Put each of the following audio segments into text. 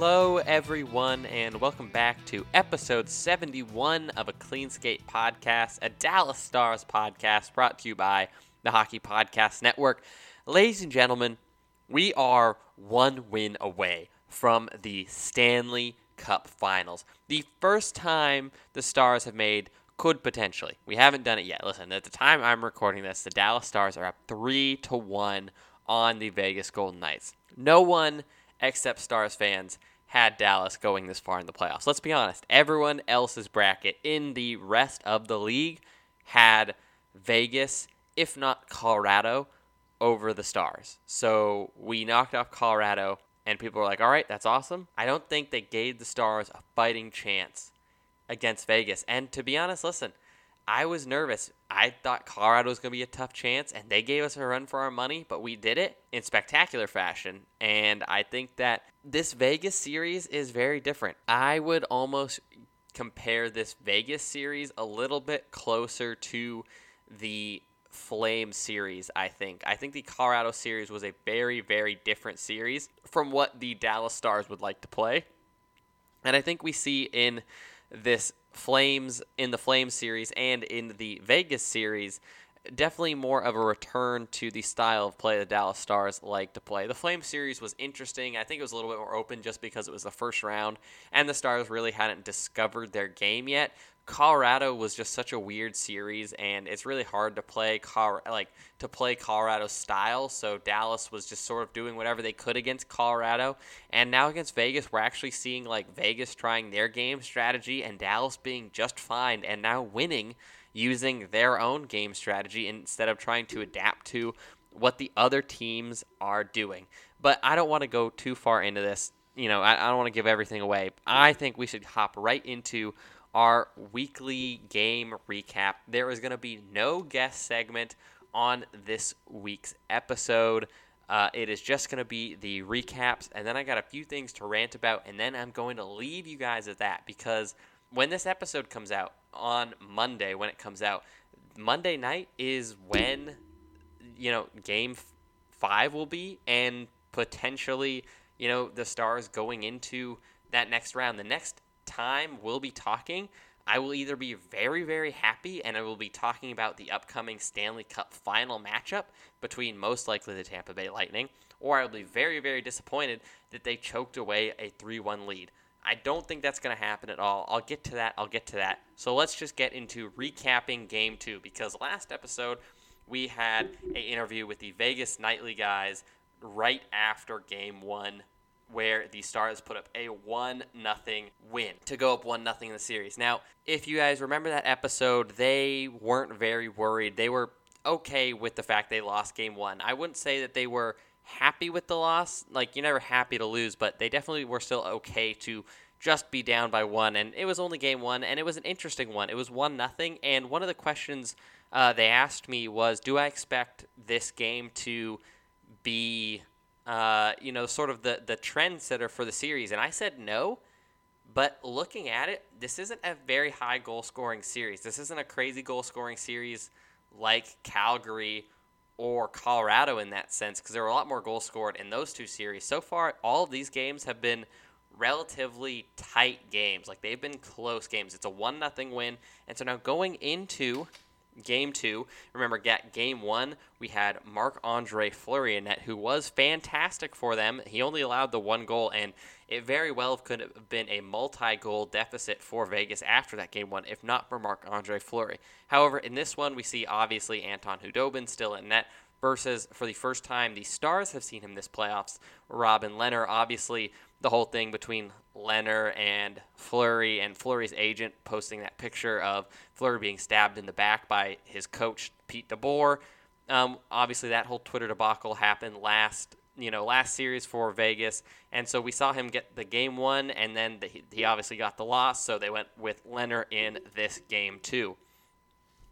Hello, everyone, and welcome back to episode 71 of a Clean Skate podcast, a Dallas Stars podcast brought to you by the Hockey Podcast Network. Ladies and gentlemen, we are one win away from the Stanley Cup Finals. The first time the Stars have made could potentially. We haven't done it yet. Listen, at the time I'm recording this, the Dallas Stars are up 3 to 1 on the Vegas Golden Knights. No one except Stars fans had Dallas going this far in the playoffs. Let's be honest. Everyone else's bracket in the rest of the league had Vegas, if not Colorado, over the Stars. So we knocked off Colorado, and people were like, all right, that's awesome. I don't think they gave the Stars a fighting chance against Vegas. And to be honest, listen, I was nervous. I thought Colorado was going to be a tough chance, and they gave us a run for our money, but we did it in spectacular fashion. And I think that this Vegas series is very different. I would almost compare this Vegas series a little bit closer to the Flame series, I think. I think the Colorado series was a very, very different series from what the Dallas Stars would like to play. And I think we see in this Flames in the Flames series and in the Vegas series, definitely more of a return to the style of play the Dallas Stars like to play. The Flames series was interesting. I think it was a little bit more open just because it was the first round and the Stars really hadn't discovered their game yet. Colorado was just such a weird series, and it's really hard to play like to play Colorado style. So Dallas was just sort of doing whatever they could against Colorado, and now against Vegas, we're actually seeing like Vegas trying their game strategy and Dallas being just fine and now winning using their own game strategy instead of trying to adapt to what the other teams are doing. But I don't want to go too far into this. You know, I, I don't want to give everything away. I think we should hop right into our weekly game recap. There is going to be no guest segment on this week's episode. Uh, it is just going to be the recaps, and then I got a few things to rant about, and then I'm going to leave you guys at that because when this episode comes out on Monday, when it comes out, Monday night is when you know game five will be, and potentially you know the Stars going into that next round. The next time we'll be talking, I will either be very, very happy and I will be talking about the upcoming Stanley Cup final matchup between most likely the Tampa Bay Lightning, or I will be very, very disappointed that they choked away a 3 1 lead. I don't think that's going to happen at all. I'll get to that. I'll get to that. So let's just get into recapping game two because last episode we had an interview with the Vegas Nightly guys right after game one where the Stars put up a one nothing win to go up one nothing in the series. Now, if you guys remember that episode, they weren't very worried. They were okay with the fact they lost game one. I wouldn't say that they were happy with the loss. Like you're never happy to lose, but they definitely were still okay to just be down by one. And it was only game one, and it was an interesting one. It was one nothing, and one of the questions uh, they asked me was, "Do I expect this game to be?" Uh, you know, sort of the the trendsetter for the series, and I said no. But looking at it, this isn't a very high goal scoring series. This isn't a crazy goal scoring series like Calgary or Colorado in that sense, because there were a lot more goals scored in those two series. So far, all of these games have been relatively tight games. Like they've been close games. It's a one nothing win, and so now going into game two. Remember, game one, we had Marc Andre Fleury in net, who was fantastic for them. He only allowed the one goal, and it very well could have been a multi goal deficit for Vegas after that game one, if not for Marc Andre Fleury. However, in this one, we see obviously Anton Khudobin still in net. Versus, for the first time, the Stars have seen him this playoffs. Robin Lehner, obviously, the whole thing between Lehner and Fleury and Fleury's agent posting that picture of Fleury being stabbed in the back by his coach Pete DeBoer. Um, obviously, that whole Twitter debacle happened last you know last series for Vegas, and so we saw him get the game one, and then the, he obviously got the loss. So they went with Lehner in this game too.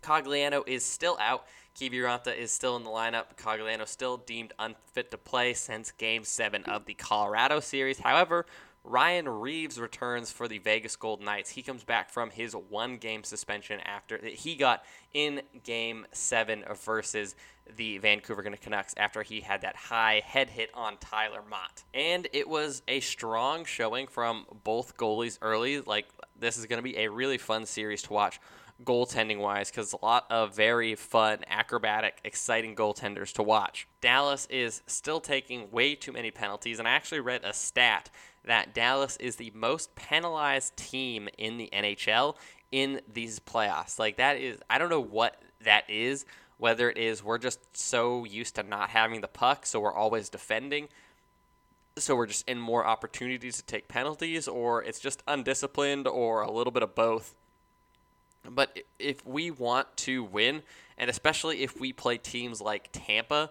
Cogliano is still out. Kiviranta is still in the lineup. Cogliano still deemed unfit to play since Game 7 of the Colorado series. However, Ryan Reaves returns for the Vegas Golden Knights. He comes back from his one game suspension after he got in game seven versus the Vancouver Canucks after he had that high head hit on Tyler Motte. And it was a strong showing from both goalies early. Like, this is going to be a really fun series to watch goaltending wise because a lot of very fun, acrobatic, exciting goaltenders to watch. Dallas is still taking way too many penalties, and I actually read a stat that Dallas is the most penalized team in the NHL in these playoffs. Like that is I don't know what that is, whether it is we're just so used to not having the puck, so we're always defending. So we're just in more opportunities to take penalties, or it's just undisciplined, or a little bit of both. But if we want to win, and especially if we play teams like Tampa,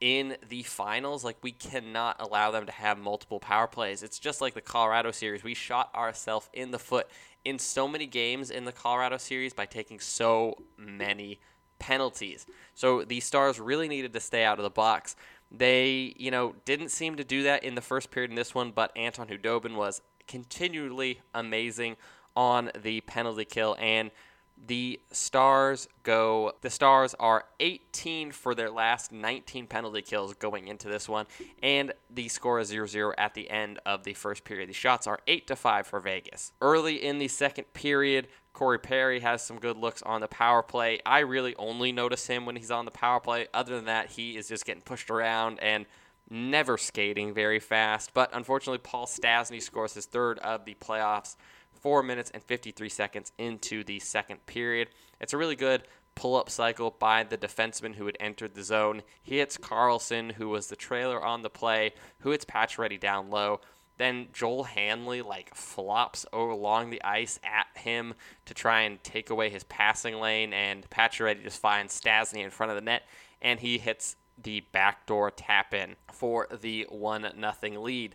in the finals. Like we cannot allow them to have multiple power plays. It's just like the Colorado series. We shot ourselves in the foot in so many games in the Colorado series by taking so many penalties. So the Stars really needed to stay out of the box. They, you know, didn't seem to do that in the first period in this one, but Anton Khudobin was continually amazing on the penalty kill and the Stars go. The Stars are 18 for their last 19 penalty kills going into this one, and the score is 0-0 at the end of the first period. The shots are 8 to 5 for Vegas. Early in the second period, Corey Perry has some good looks on the power play. I really only notice him when he's on the power play. Other than that, he is just getting pushed around and never skating very fast. But unfortunately, Paul Stastny scores his third of the playoffs 4 minutes and 53 seconds into the second period. It's a really good pull up cycle by the defenseman who had entered the zone. He hits Karlsson, who was the trailer on the play, who hits Pacioretty down low. Then Joel Hanley like flops along the ice at him to try and take away his passing lane, and Pacioretty just finds Stastny in front of the net, and he hits the backdoor tap in for the one nothing lead.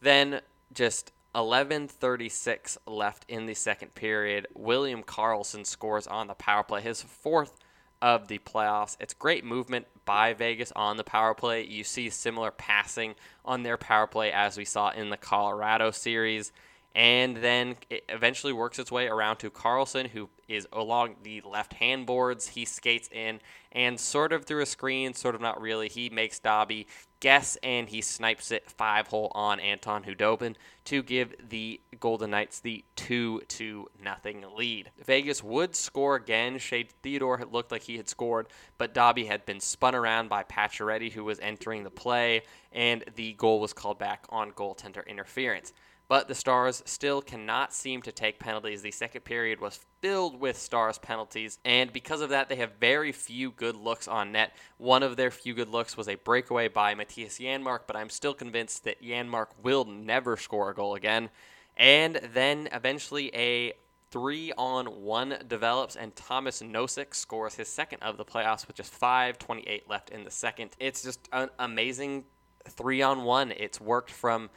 Then just 11:36 left in the second period. William Karlsson scores on the power play, his fourth of the playoffs. It's great movement by Vegas on the power play. You see similar passing on their power play as we saw in the Colorado series. And then it eventually works its way around to Karlsson, who is along the left hand boards. He skates in and sort of through a screen, sort of not really. He makes Dobby guess and he snipes it five hole on Anton Khudobin to give the Golden Knights the 2 to nothing lead. Vegas would score again. Shea Theodore looked like he had scored, but Dobby had been spun around by Pacioretty, who was entering the play, and the goal was called back on goaltender interference but the Stars still cannot seem to take penalties. The second period was filled with Stars penalties, and because of that, they have very few good looks on net. One of their few good looks was a breakaway by Mattias Janmark, but I'm still convinced that Janmark will never score a goal again. And then eventually a three on one develops, and Tomas Nosek scores his second of the playoffs with just 5.28 left in the second. It's just an amazing three on one. It's worked from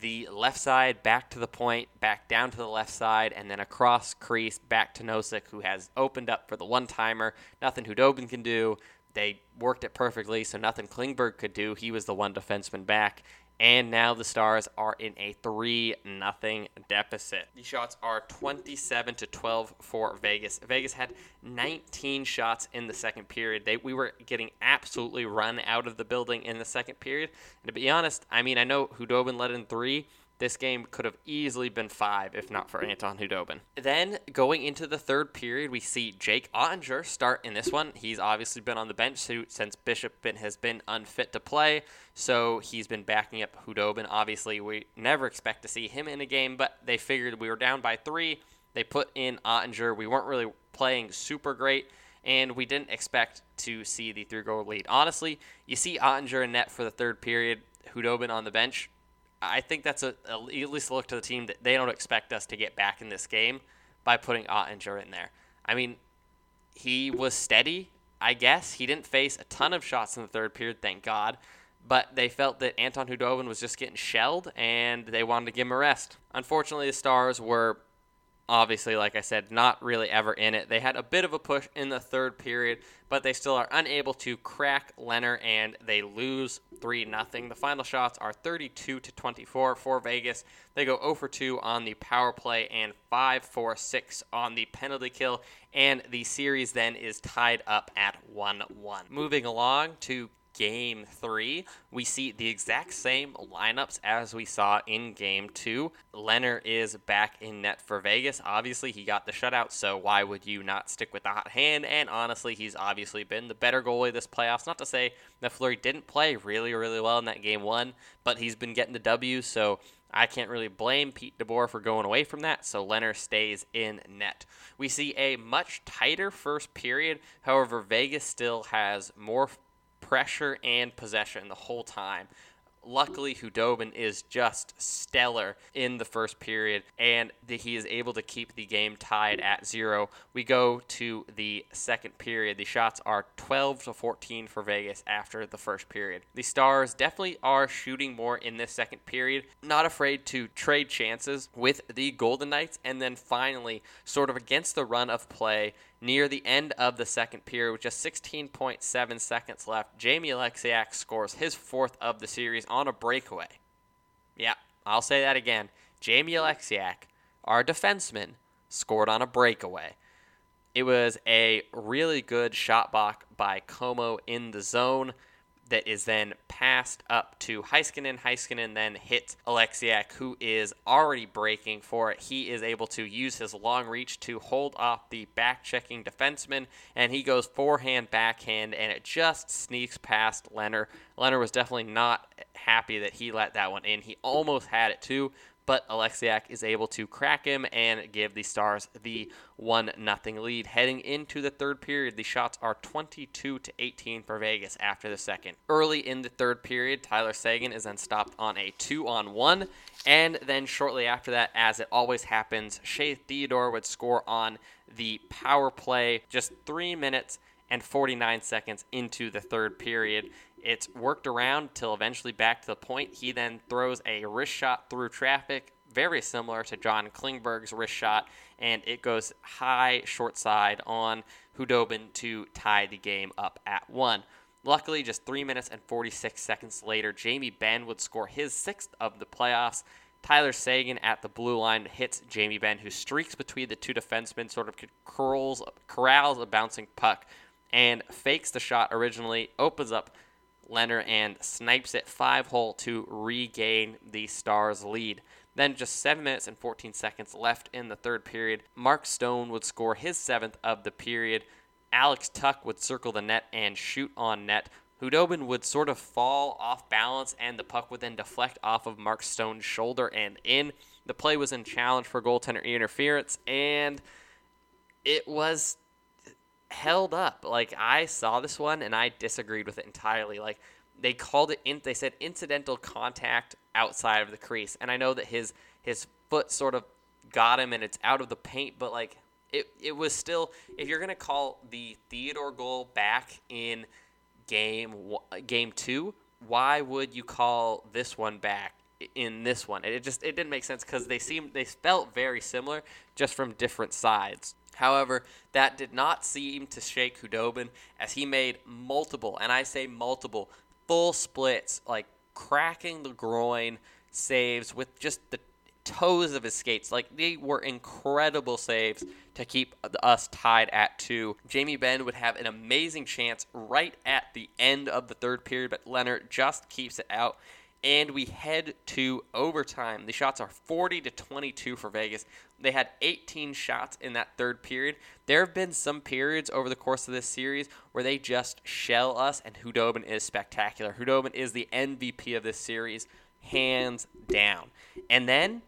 the left side back to the point, back down to the left side, and then across crease back to Nosek, who has opened up for the one timer. Nothing Khudobin can do. They worked it perfectly, so nothing Klingberg could do. He was the one defenseman back, and now the Stars are in a 3 nothing deficit. The shots are 27 to 12 for Vegas. Vegas had 19 shots in the second period. They, we were getting absolutely run out of the building in the second period. And to be honest, I mean, I know Khudobin led in three, this game could have easily been five if not for Anton Khudobin. Then going into the third period, we see Jake Oettinger start in this one. He's obviously been on the bench since Bishop has been unfit to play, so he's been backing up Khudobin. Obviously, we never expect to see him in a game, but they figured we were down by three. They put in Oettinger. We weren't really playing super great and we didn't expect to see the three goal lead. Honestly, you see Oettinger in net for the third period, Khudobin on the bench. I think that's a, a, at least look to the team that they don't expect us to get back in this game by putting Oettinger in there. I mean, he was steady I guess he didn't face a ton of shots in the third period, thank God. But they felt that Anton Khudobin was just getting shelled, and they wanted to give him a rest. Unfortunately, the Stars were obviously, like I said, not really ever in it. They had a bit of a push in the third period, but they still are unable to crack Lehner, and they lose 3 0. The final shots are 32 to 24 for Vegas. They go 0 for 2 on the power play and 5 for 6 on the penalty kill, and the series then is tied up at 1 1. Moving along to game three, we see the exact same lineups as we saw in game two. Lehner is back in net for Vegas. Obviously, he got the shutout, so why would you not stick with the hot hand? And honestly, he's obviously been the better goalie this playoffs. Not to say that Fleury didn't play really, really well in that game one, but he's been getting the W, so I can't really blame Pete DeBoer for going away from that, so Lehner stays in net. We see a much tighter first period. However, Vegas still has more pressure and possession the whole time. Luckily, Khudobin is just stellar in the first period, and he is able to keep the game tied at zero. We go to the second period. The shots are 12 to 14 for Vegas after the first period. The Stars definitely are shooting more in this second period, not afraid to trade chances with the Golden Knights, and then finally, sort of against the run of play, Near the end of the second period, with just 16.7 seconds left, Jamie Oleksiak scores his fourth of the series on a breakaway. Yeah, I'll say that again. Jamie Oleksiak, our defenseman, scored on a breakaway. It was a really good shot block by Comeau in the zone that is then passed up to Heiskanen. Heiskanen then hits Oleksiak, who is already breaking for it. He is able to use his long reach to hold off the back checking defenseman, and he goes forehand, backhand, and it just sneaks past Lehner. Lehner was definitely not happy that he let that one in. He almost had it too, but Oleksiak is able to crack him and give the Stars the 1 0 lead. Heading into the third period, the shots are 22 to 18 for Vegas after the second. Early in the third period, Tyler Seguin is then stopped on a 2 on 1, and then shortly after that, as it always happens, Shea Theodore would score on the power play just 3 minutes and 49 seconds into the third period. It's worked around till eventually back to the point. He then throws a wrist shot through traffic, very similar to John Klingberg's wrist shot, and it goes high short side on Khudobin to tie the game up at one. Luckily, just 3 minutes and 46 seconds later, Jamie Benn would score his sixth of the playoffs. Tyler Seguin at the blue line hits Jamie Benn, who streaks between the two defensemen, sort of curls, corrals a bouncing puck, and fakes the shot originally, opens up Lehner and snipes it five hole to regain the Stars' lead. Then, just 7 minutes and 14 seconds left in the third period, Mark Stone would score his seventh of the period. Alex Tuch would circle the net and shoot on net. Khudobin would sort of fall off balance, and the puck would then deflect off of Mark Stone's shoulder and in. The play was in challenge for goaltender interference, and it was held up. Like I saw this one and I disagreed with it entirely. Like they called it in they said incidental contact outside of the crease. And I know that his his foot sort of got him and it's out of the paint, but like it it was still if you're going to call the Theodore goal back in game game 2, why would you call this one back in this one? It just it didn't make sense cuz they seemed they felt very similar just from different sides. However, that did not seem to shake Khudobin as he made multiple, and I say multiple, full splits, like cracking the groin saves with just the toes of his skates. Like they were incredible saves to keep us tied at two. Jamie Benn would have an amazing chance right at the end of the third period, but Lehner just keeps it out and we head to overtime. The shots are 40 to 22 for Vegas. They had 18 shots in that third period. There have been some periods over the course of this series where they just shell us, and Khudobin is spectacular. Khudobin is the MVP of this series, hands down. And then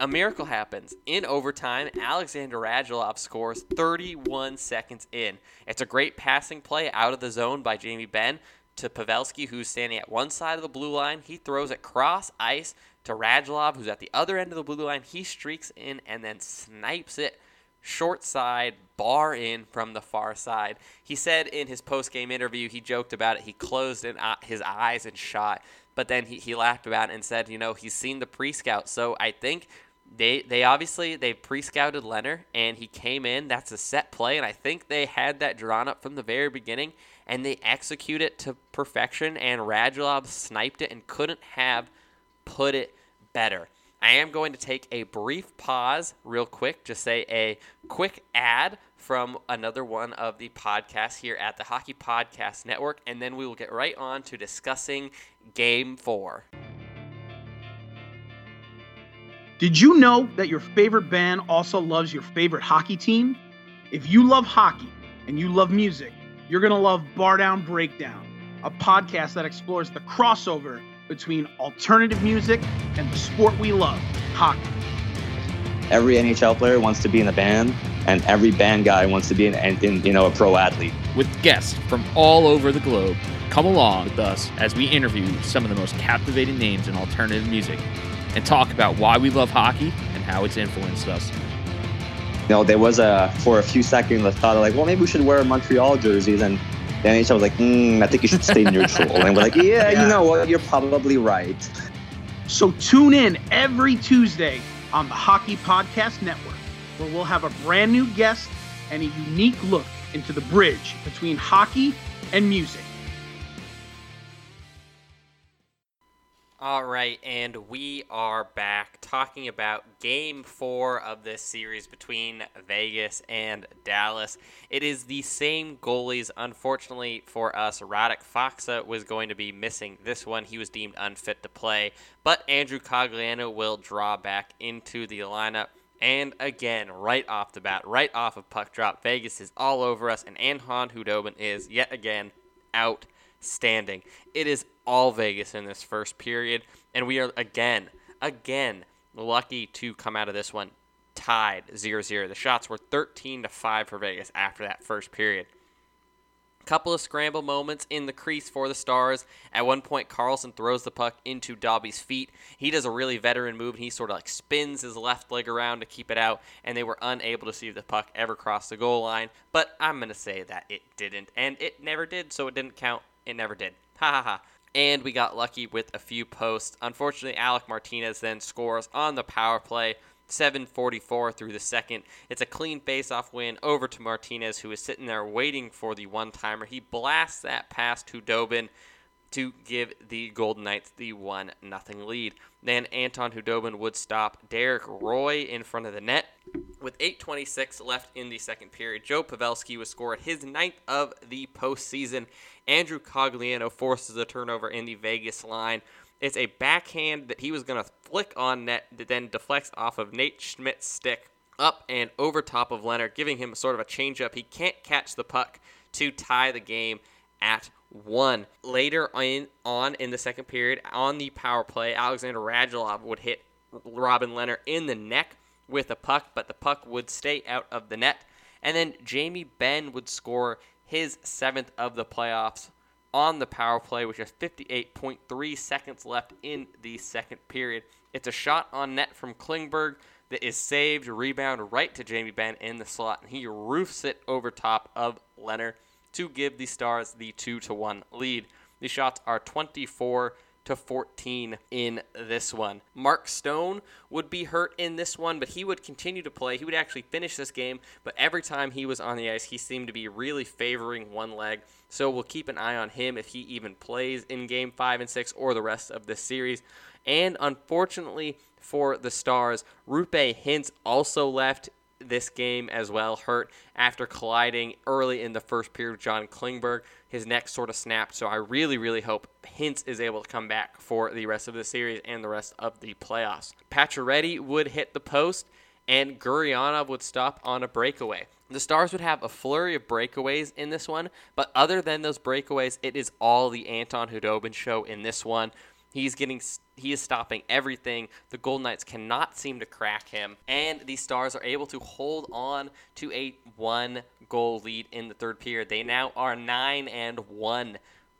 a miracle happens. In overtime, Alexander Radulov scores 31 seconds in. It's a great passing play out of the zone by Jamie Benn to Pavelski, who's standing at one side of the blue line. He throws it cross ice to Radulov, who's at the other end of the blue line. He streaks in and then snipes it short side, bar in from the far side. He said in his post game interview, he joked about it. He closed in, uh, his eyes and shot, but then he, he laughed about it and said, you know, he's seen the pre scout. So I think they they obviously they pre-scouted Lehner and he came in. That's a set play, and I think they had that drawn up from the very beginning, and they execute it to perfection. And Radulov sniped it and couldn't have put it better. I am going to take a brief pause, real quick, just say a quick ad from another one of the podcasts here at the Hockey Podcast Network, and then we will get right on to discussing Game Four. Did you know that your favorite band also loves your favorite hockey team? If you love hockey and you love music, you're going to love Bar Down Breakdown, a podcast that explores the crossover between alternative music and the sport we love, hockey. Every NHL player wants to be in a band, and every band guy wants to be in, in you know a pro athlete. With guests from all over the globe, come along with us as we interview some of the most captivating names in alternative music and talk about why we love hockey and how it's influenced us. You know, there was a for a few seconds I thought like, well, maybe we should wear Montreal jerseys, and the NHL was like, mm, I think you should stay neutral. and we're like, yeah, yeah, you know what, you're probably right. So tune in every Tuesday on the Hockey Podcast Network, where we'll have a brand new guest and a unique look into the bridge between hockey and music. All right, and we are back talking about game four of this series between Vegas and Dallas. It is the same goalies. Unfortunately for us, Radek Faksa was going to be missing this one. He was deemed unfit to play, but Andrew Cogliano will draw back into the lineup. And again, right off the bat, right off of puck drop, Vegas is all over us, and Anton Khudobin is yet again out standing. It is all Vegas in this first period, and we are again, again lucky to come out of this one tied 0-0. The shots were 13 to 5 for Vegas after that first period. Couple of scramble moments in the crease for the Stars. At one point, Karlsson throws the puck into Dobby's feet. He does a really veteran move, and he sort of like spins his left leg around to keep it out, and they were unable to see the puck ever crossed the goal line. But I'm going to say that it didn't, and it never did, so it didn't count it never did. Ha ha ha. And we got lucky with a few posts. Unfortunately, Alec Martinez then scores on the power play. 744 through the second. It's a clean face-off win over to Martinez, who is sitting there waiting for the one-timer. He blasts that pass to Dobin to give the Golden Knights the 1 0 lead. Then Anton Khudobin would stop Derek Roy in front of the net. With 8.26 left in the second period, Joe Pavelski would score his ninth of the postseason. Andrew Cogliano forces a turnover in the Vegas line. It's a backhand that he was going to flick on net that then deflects off of Nate Schmidt's stick up and over top of Lehner, giving him sort of a changeup. He can't catch the puck to tie the game at one. Later on in the second period, on the power play, Alexander Radulov would hit Robin Lehner in the neck with a puck, but the puck would stay out of the net. And then Jamie Benn would score his seventh of the playoffs on the power play, which has 58.3 seconds left in the second period. It's a shot on net from Klingberg that is saved, rebound right to Jamie Benn in the slot, and he roofs it over top of Lehner to give the Stars the 2 to 1 lead. The shots are 24 to 14 in this one. Mark Stone would be hurt in this one, but he would continue to play. He would actually finish this game, but every time he was on the ice, he seemed to be really favoring one leg. So we'll keep an eye on him if he even plays in game 5 and 6 or the rest of this series. And unfortunately for the Stars, Roope Hintz also left this game as well, hurt after colliding early in the first period with John Klingberg. His neck sort of snapped, so I really, really hope Hintz is able to come back for the rest of the series and the rest of the playoffs. Pacioretty would hit the post, and Gurianov would stop on a breakaway. The Stars would have a flurry of breakaways in this one, but other than those breakaways, it is all the Anton Khudobin show in this one. He's getting he is stopping everything. The Golden Knights cannot seem to crack him, and the Stars are able to hold on to a one goal lead in the third period. They now are 9 and 1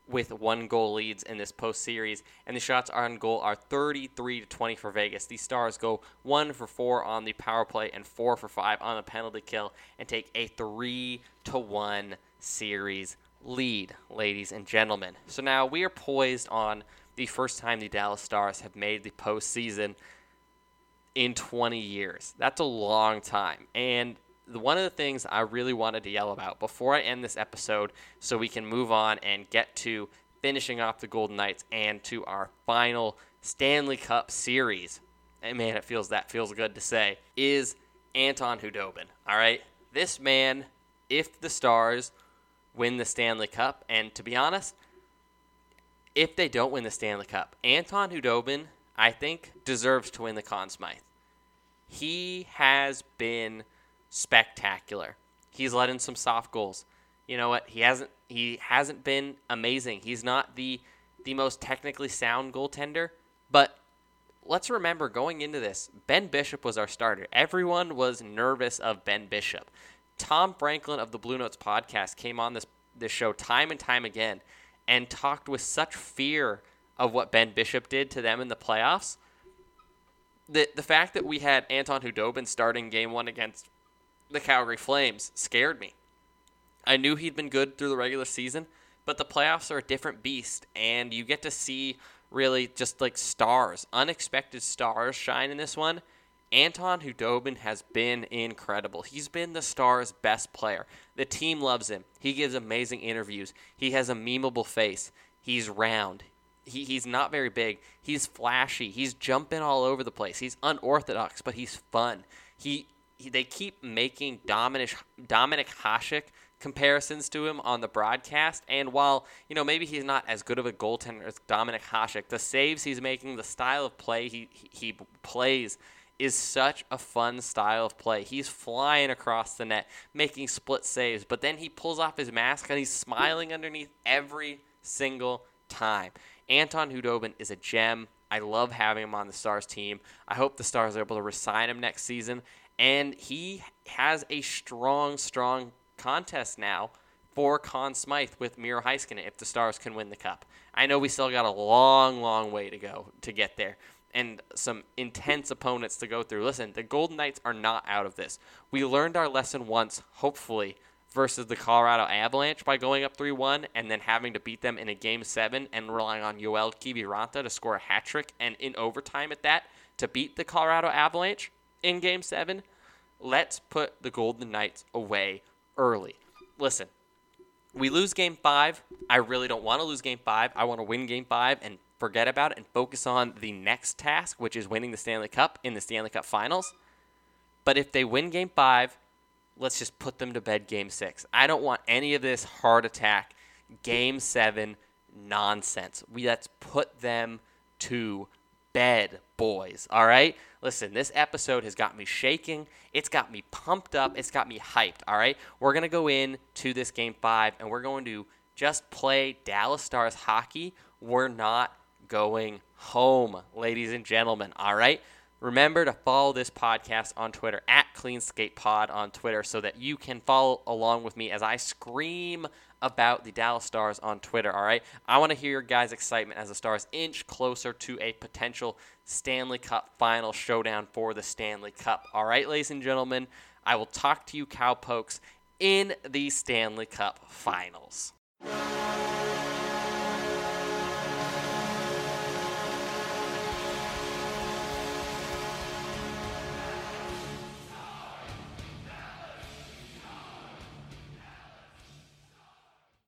with one goal leads in this post series, and the shots on goal are 33 to 20 for Vegas. The Stars go one for four on the power play and four for five on the penalty kill, and take a three to one series lead, ladies and gentlemen. So now we are poised on the first time the Dallas Stars have made the postseason in 20 years. That's a long time, and one of the things I really wanted to yell about before I end this episode so we can move on and get to finishing off the Golden Knights and to our final Stanley Cup series. And man, it feels that feels good to say is Anton Khudobin. All right. This man, if the Stars win the Stanley Cup, and to be honest, if they don't win the Stanley Cup, Anton Khudobin, I think, deserves to win the Conn Smythe. He has been spectacular. He's let in some soft goals. You know what? He hasn't he hasn't been amazing. He's not the the most technically sound goaltender, but let's remember going into this, Ben Bishop was our starter. Everyone was nervous of Ben Bishop. Tom Franklin of the Blue Notes podcast came on this this show time and time again and talked with such fear of what Ben Bishop did to them in the playoffs. The the fact that we had Anton Khudobin starting game 1 against the Calgary Flames scared me. I knew he'd been good through the regular season, but the playoffs are a different beast, and you get to see really just like stars, unexpected stars shine in this one. Anton Khudobin has been incredible. He's been the Stars' best player. The team loves him. He gives amazing interviews. He has a memeable face. He's round. He, he's not very big. He's flashy. He's jumping all over the place. He's unorthodox, but he's fun. He he they keep making Dominic Dominik Hasek comparisons to him on the broadcast. And while you know maybe he's not as good of a goaltender as Dominik Hasek, the saves he's making, the style of play he he plays is such a fun style of play. He's flying across the net, making split saves, but then he pulls off his mask and he's smiling underneath every single time. Anton Khudobin is a gem. I love having him on the Stars team. I hope the Stars are able to resign him next season and he has a strong, strong contest now for Conn Smythe with Miro Heiskanen if the Stars can win the Cup. I know we still got a long, long way to go to get there and some intense opponents to go through. Listen, the Golden Knights are not out of this. We learned our lesson once, hopefully, versus the Colorado Avalanche by going up 3 1 and then having to beat them in a game seven and relying on Joel Kiviranta to score a hat trick and in overtime at that to beat the Colorado Avalanche in game seven, let's put the Golden Knights away early. Listen, we lose game five. I really don't want to lose game five. I want to win game five and forget about it and focus on the next task, which is winning the Stanley Cup in the Stanley Cup finals. But if they win game five, let's just put them to bed game six. I don't want any of this heart attack, game seven nonsense. We let's put them to bed, boys. All right? Listen, this episode has got me shaking. It's got me pumped up. It's got me hyped. All right? We're going to go in to this game five and we're going to just play Dallas Stars hockey. We're not going home, ladies and gentlemen. All right? Remember to follow this podcast on Twitter at CleanSkatePod on Twitter so that you can follow along with me as I scream about the Dallas Stars on Twitter, all right? I want to hear your guys' excitement as the Stars inch closer to a potential Stanley Cup final showdown for the Stanley Cup. All right, ladies and gentlemen, I will talk to you, cowpokes, in the Stanley Cup finals.